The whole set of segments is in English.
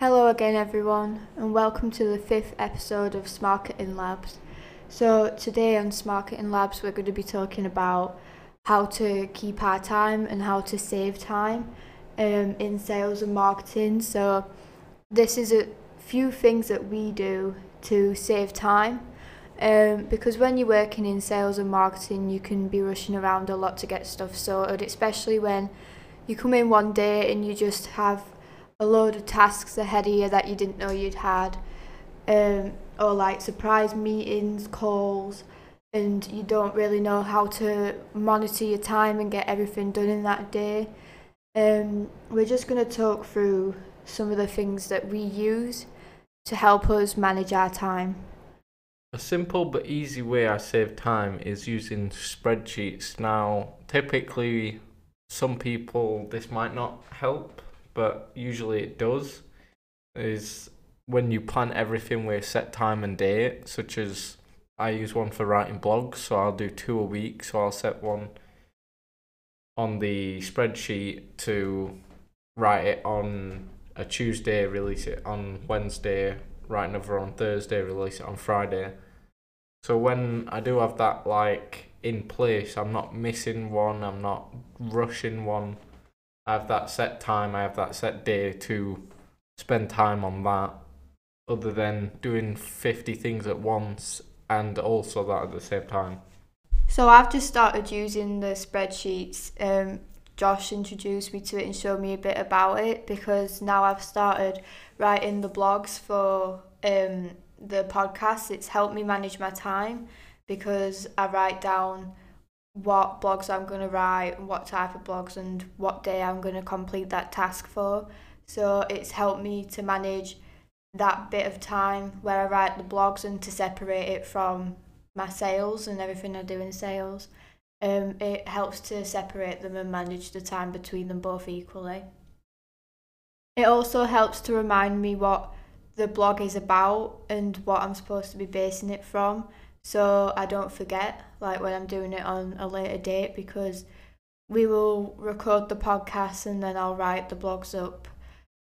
Hello again, everyone, and welcome to the fifth episode of Smarketing Labs. So, today on Smarketing Labs, we're going to be talking about how to keep our time and how to save time um, in sales and marketing. So, this is a few things that we do to save time. Um, because when you're working in sales and marketing, you can be rushing around a lot to get stuff sorted, especially when you come in one day and you just have a load of tasks ahead of you that you didn't know you'd had, um, or like surprise meetings, calls, and you don't really know how to monitor your time and get everything done in that day. Um, we're just going to talk through some of the things that we use to help us manage our time. A simple but easy way I save time is using spreadsheets. Now, typically, some people this might not help but usually it does, is when you plan everything with a set time and date, such as I use one for writing blogs, so I'll do two a week, so I'll set one on the spreadsheet to write it on a Tuesday, release it on Wednesday, write another on Thursday, release it on Friday. So when I do have that like in place, I'm not missing one, I'm not rushing one. I have that set time, I have that set day to spend time on that, other than doing 50 things at once and also that at the same time. So I've just started using the spreadsheets. Um, Josh introduced me to it and showed me a bit about it because now I've started writing the blogs for um, the podcast. It's helped me manage my time because I write down what blogs I'm going to write, what type of blogs, and what day I'm going to complete that task for. So it's helped me to manage that bit of time where I write the blogs and to separate it from my sales and everything I do in sales. Um, it helps to separate them and manage the time between them both equally. It also helps to remind me what the blog is about and what I'm supposed to be basing it from so I don't forget like when I'm doing it on a later date because we will record the podcast and then I'll write the blogs up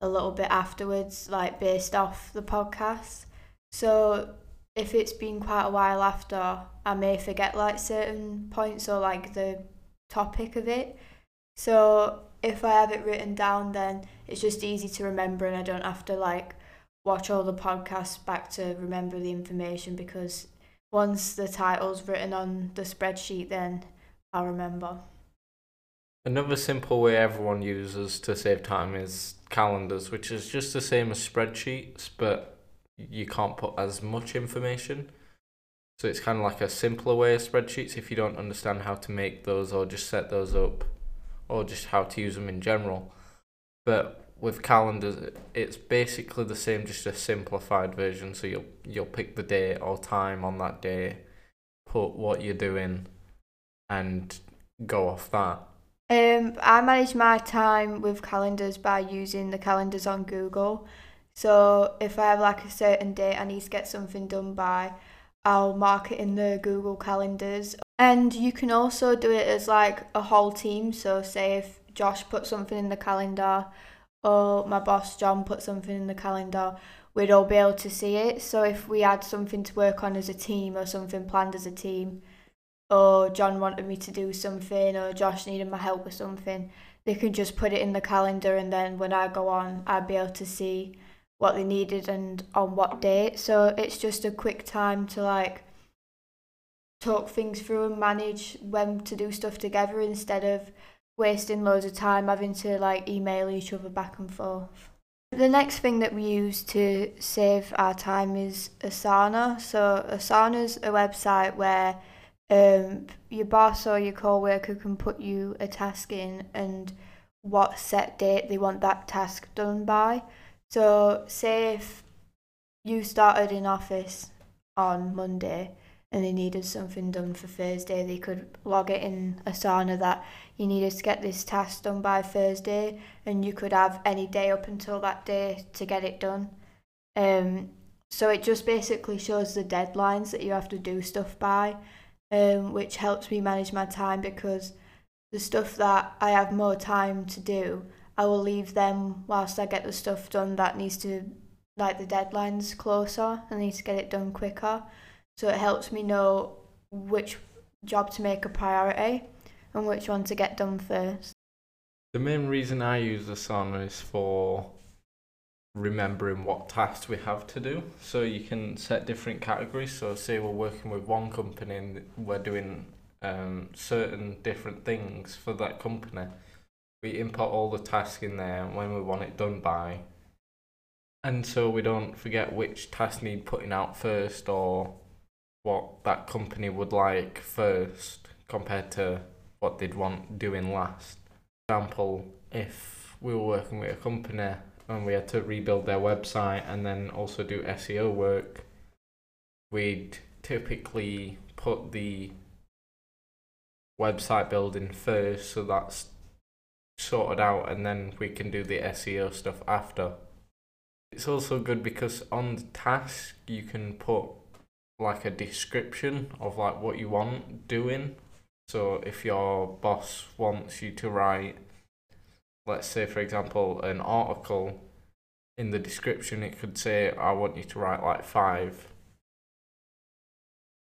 a little bit afterwards like based off the podcast. So if it's been quite a while after I may forget like certain points or like the topic of it. So if I have it written down then it's just easy to remember and I don't have to like watch all the podcasts back to remember the information because once the title's written on the spreadsheet, then I'll remember. Another simple way everyone uses to save time is calendars, which is just the same as spreadsheets, but you can't put as much information. So it's kind of like a simpler way of spreadsheets if you don't understand how to make those or just set those up or just how to use them in general. But with calendars, it's basically the same, just a simplified version. So you'll you'll pick the day or time on that day, put what you're doing, and go off that. Um, I manage my time with calendars by using the calendars on Google. So if I have like a certain date I need to get something done by, I'll mark it in the Google calendars. And you can also do it as like a whole team. So say if Josh put something in the calendar or my boss John put something in the calendar, we'd all be able to see it. So if we had something to work on as a team or something planned as a team, or John wanted me to do something, or Josh needed my help with something, they could just put it in the calendar, and then when I go on, I'd be able to see what they needed and on what date. So it's just a quick time to like talk things through and manage when to do stuff together instead of wasting loads of time having to like email each other back and forth. The next thing that we use to save our time is Asana. So Asana's a website where um, your boss or your co-worker can put you a task in and what set date they want that task done by. So say if you started in office on Monday and they needed something done for Thursday, they could log it in Asana that you needed to get this task done by Thursday, and you could have any day up until that day to get it done. Um, so it just basically shows the deadlines that you have to do stuff by, um, which helps me manage my time because the stuff that I have more time to do, I will leave them whilst I get the stuff done that needs to like the deadlines closer. I need to get it done quicker. So it helps me know which job to make a priority and which one to get done first. The main reason I use Asana is for remembering what tasks we have to do. So you can set different categories. So say we're working with one company and we're doing um, certain different things for that company. We input all the tasks in there when we want it done by. And so we don't forget which tasks need putting out first or what that company would like first compared to what they'd want doing last. For example, if we were working with a company and we had to rebuild their website and then also do SEO work, we'd typically put the website building first so that's sorted out and then we can do the SEO stuff after. It's also good because on the task you can put like a description of like what you want doing. So if your boss wants you to write let's say for example an article in the description it could say I want you to write like 5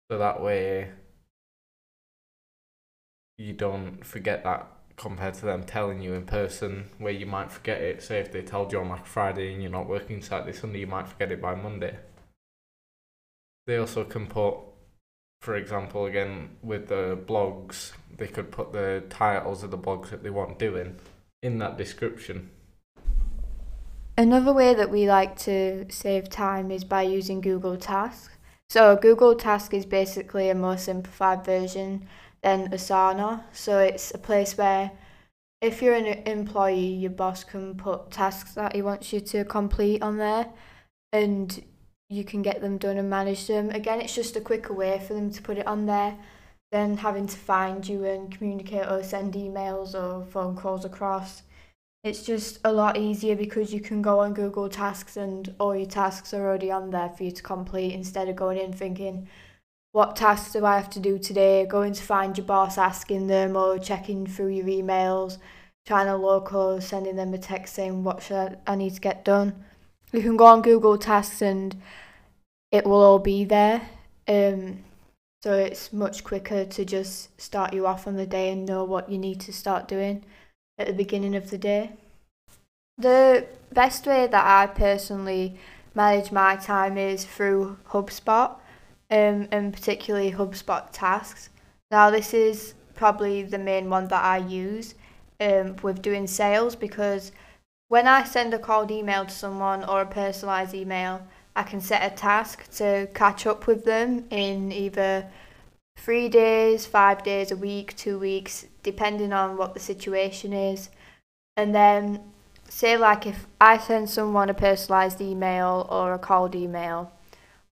so that way you don't forget that compared to them telling you in person where you might forget it. Say if they told you on like Friday and you're not working Saturday, Sunday, you might forget it by Monday. They also can put, for example, again with the blogs, they could put the titles of the blogs that they want doing in that description. Another way that we like to save time is by using Google Tasks. So Google Task is basically a more simplified version than Asana. So it's a place where if you're an employee, your boss can put tasks that he wants you to complete on there and you can get them done and manage them. Again, it's just a quicker way for them to put it on there than having to find you and communicate or send emails or phone calls across. It's just a lot easier because you can go on Google Tasks and all your tasks are already on there for you to complete instead of going in thinking, what tasks do I have to do today? Going to find your boss, asking them, or checking through your emails, trying to local, sending them a text saying what should I, I need to get done. You can go on Google Tasks and it will all be there. Um, so it's much quicker to just start you off on the day and know what you need to start doing at the beginning of the day. The best way that I personally manage my time is through HubSpot um, and particularly HubSpot tasks. Now, this is probably the main one that I use um, with doing sales because when I send a cold email to someone or a personalised email, I can set a task to catch up with them in either three days, five days, a week, two weeks, depending on what the situation is. And then, say, like if I send someone a personalised email or a cold email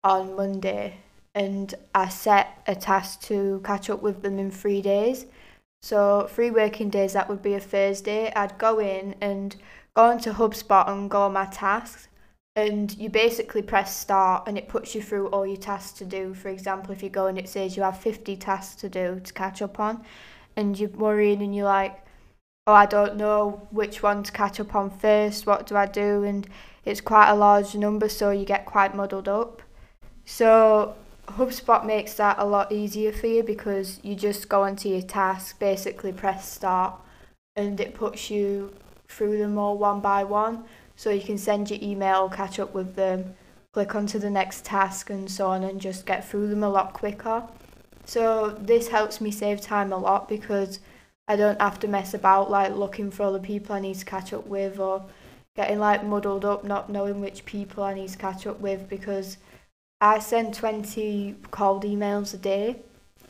on Monday, and I set a task to catch up with them in three days. So, three working days, that would be a Thursday. I'd go in and go into HubSpot and go on my tasks. And you basically press start and it puts you through all your tasks to do. For example, if you go and it says you have 50 tasks to do to catch up on, and you're worrying and you're like, oh, I don't know which one to catch up on first, what do I do? And it's quite a large number, so you get quite muddled up. So HubSpot makes that a lot easier for you because you just go into your task, basically press start, and it puts you through them all one by one. So you can send your email, catch up with them, click onto the next task, and so on, and just get through them a lot quicker. So this helps me save time a lot because I don't have to mess about like looking for other people I need to catch up with or getting like muddled up, not knowing which people I need to catch up with because I send 20 cold emails a day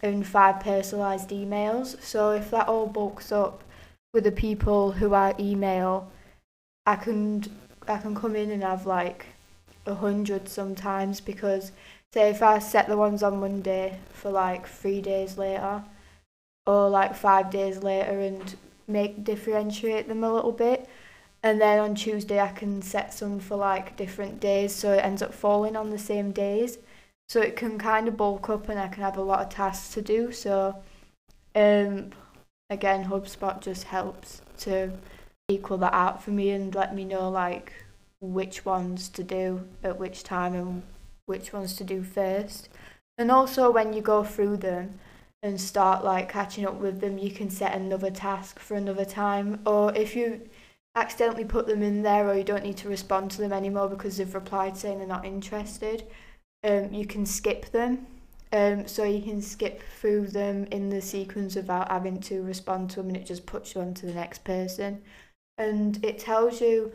and five personalised emails. So if that all bulks up with the people who I email, I can I can come in and have like a hundred sometimes because say if I set the ones on Monday for like three days later or like five days later and make differentiate them a little bit and then on Tuesday I can set some for like different days so it ends up falling on the same days. So it can kind of bulk up and I can have a lot of tasks to do so um again HubSpot just helps to equal that out for me and let me know like which ones to do at which time and which ones to do first. And also when you go through them and start like catching up with them, you can set another task for another time. Or if you accidentally put them in there or you don't need to respond to them anymore because they've replied saying they're not interested, um, you can skip them. Um, so you can skip through them in the sequence without having to respond to them and it just puts you on to the next person. And it tells you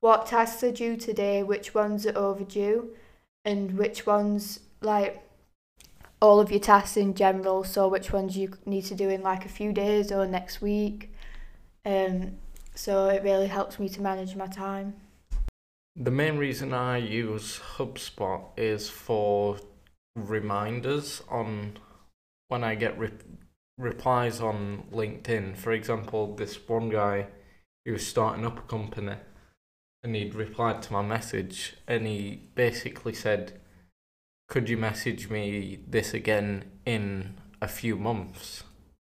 what tasks are due today, which ones are overdue, and which ones like all of your tasks in general. So which ones you need to do in like a few days or next week. Um, so it really helps me to manage my time. The main reason I use HubSpot is for reminders on when I get re- replies on LinkedIn. For example, this one guy he was starting up a company and he'd replied to my message and he basically said could you message me this again in a few months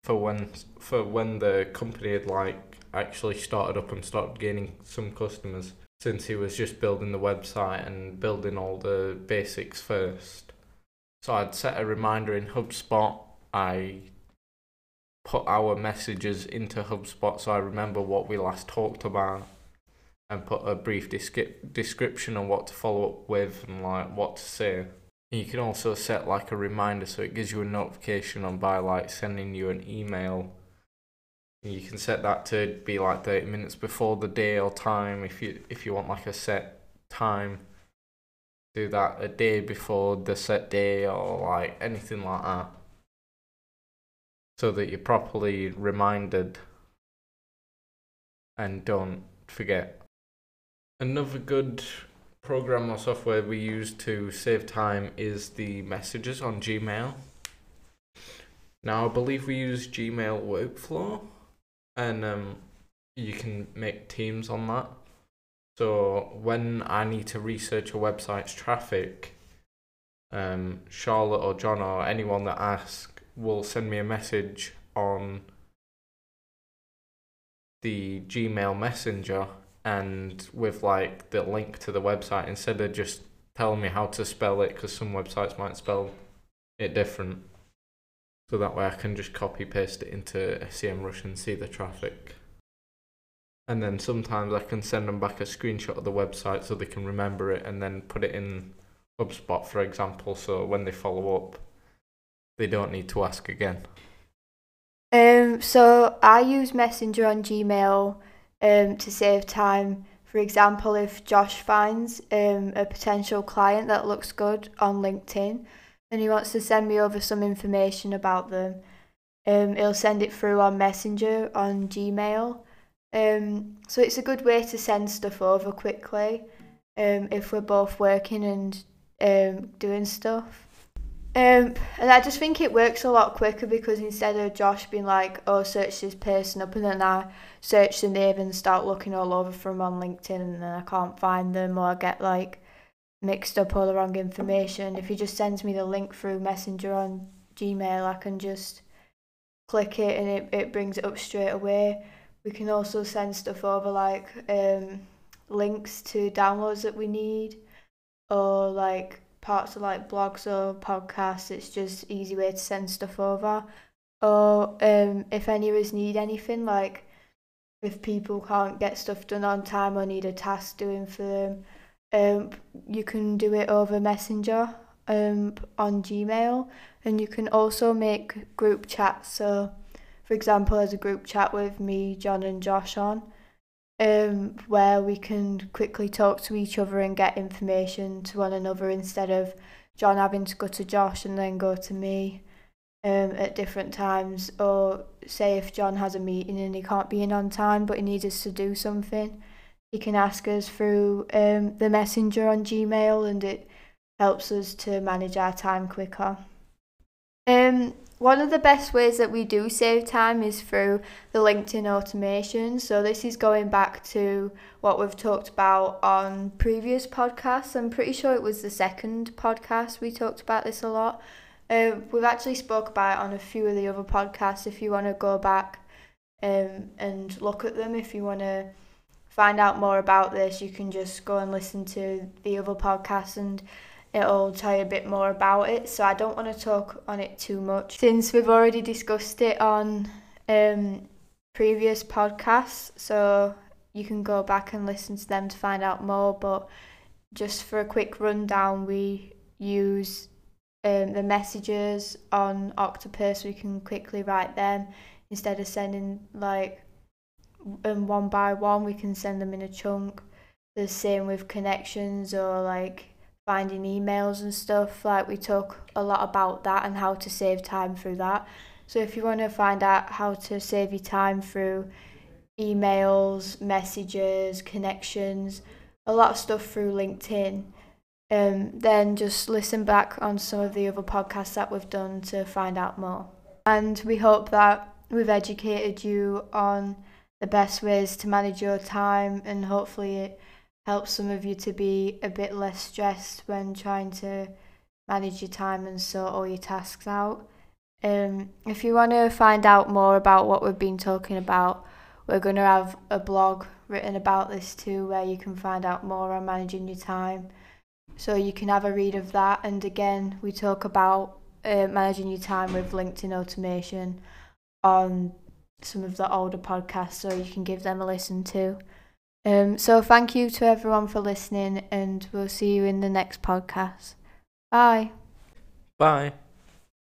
for when for when the company had like actually started up and started gaining some customers since he was just building the website and building all the basics first. So I'd set a reminder in HubSpot. I put our messages into HubSpot so I remember what we last talked about and put a brief descri- description on what to follow up with and like what to say. You can also set like a reminder so it gives you a notification on by like sending you an email. You can set that to be like 30 minutes before the day or time if you if you want like a set time. Do that a day before the set day or like anything like that. So that you're properly reminded and don't forget. Another good program or software we use to save time is the messages on Gmail. Now, I believe we use Gmail Workflow, and um, you can make teams on that. So when I need to research a website's traffic, um, Charlotte or John or anyone that asks will send me a message on the Gmail Messenger and with like the link to the website instead of just telling me how to spell it because some websites might spell it different. So that way I can just copy paste it into SEMrush and see the traffic. And then sometimes I can send them back a screenshot of the website so they can remember it and then put it in HubSpot, for example, so when they follow up, they don't need to ask again. Um, so I use Messenger on Gmail um, to save time. For example, if Josh finds um, a potential client that looks good on LinkedIn and he wants to send me over some information about them, um, he'll send it through on Messenger on Gmail. Um, so it's a good way to send stuff over quickly um, if we're both working and um, doing stuff. Um, and I just think it works a lot quicker because instead of Josh being like, oh, search this person up, and then I search the name and start looking all over from on LinkedIn, and then I can't find them, or I get like mixed up all the wrong information. If he just sends me the link through Messenger on Gmail, I can just click it and it, it brings it up straight away. We can also send stuff over like um, links to downloads that we need, or like parts of like blogs or podcasts. It's just easy way to send stuff over. Or um, if any of us need anything, like if people can't get stuff done on time or need a task doing for them, um, you can do it over Messenger um, on Gmail, and you can also make group chats. So, for example, there's a group chat with me, John, and Josh on, um, where we can quickly talk to each other and get information to one another instead of John having to go to Josh and then go to me um, at different times. Or say if John has a meeting and he can't be in on time but he needs us to do something, he can ask us through um, the messenger on Gmail and it helps us to manage our time quicker. Um, one of the best ways that we do save time is through the LinkedIn automation. So, this is going back to what we've talked about on previous podcasts. I'm pretty sure it was the second podcast we talked about this a lot. Uh, we've actually spoke about it on a few of the other podcasts if you want to go back um, and look at them, if you want to find out more about this, you can just go and listen to the other podcasts and it'll tell you a bit more about it. So I don't want to talk on it too much since we've already discussed it on um, previous podcasts. So you can go back and listen to them to find out more. But just for a quick rundown, we use um, the messages on Octopus. We can quickly write them instead of sending like um, one by one. We can send them in a chunk. The same with connections or like finding emails and stuff. Like we talk a lot about that and how to save time through that. So if you want to find out how to save your time through emails, messages, connections, a lot of stuff through LinkedIn, um, then just listen back on some of the other podcasts that we've done to find out more. And we hope that we've educated you on the best ways to manage your time and hopefully it helps some of you to be a bit less stressed when trying to manage your time and sort all your tasks out. Um, if you want to find out more about what we've been talking about, we're going to have a blog written about this too, where you can find out more on managing your time. So you can have a read of that. And again, we talk about uh, managing your time with LinkedIn automation on some of the older podcasts, so you can give them a listen too. Um, so thank you to everyone for listening, and we'll see you in the next podcast. Bye. Bye.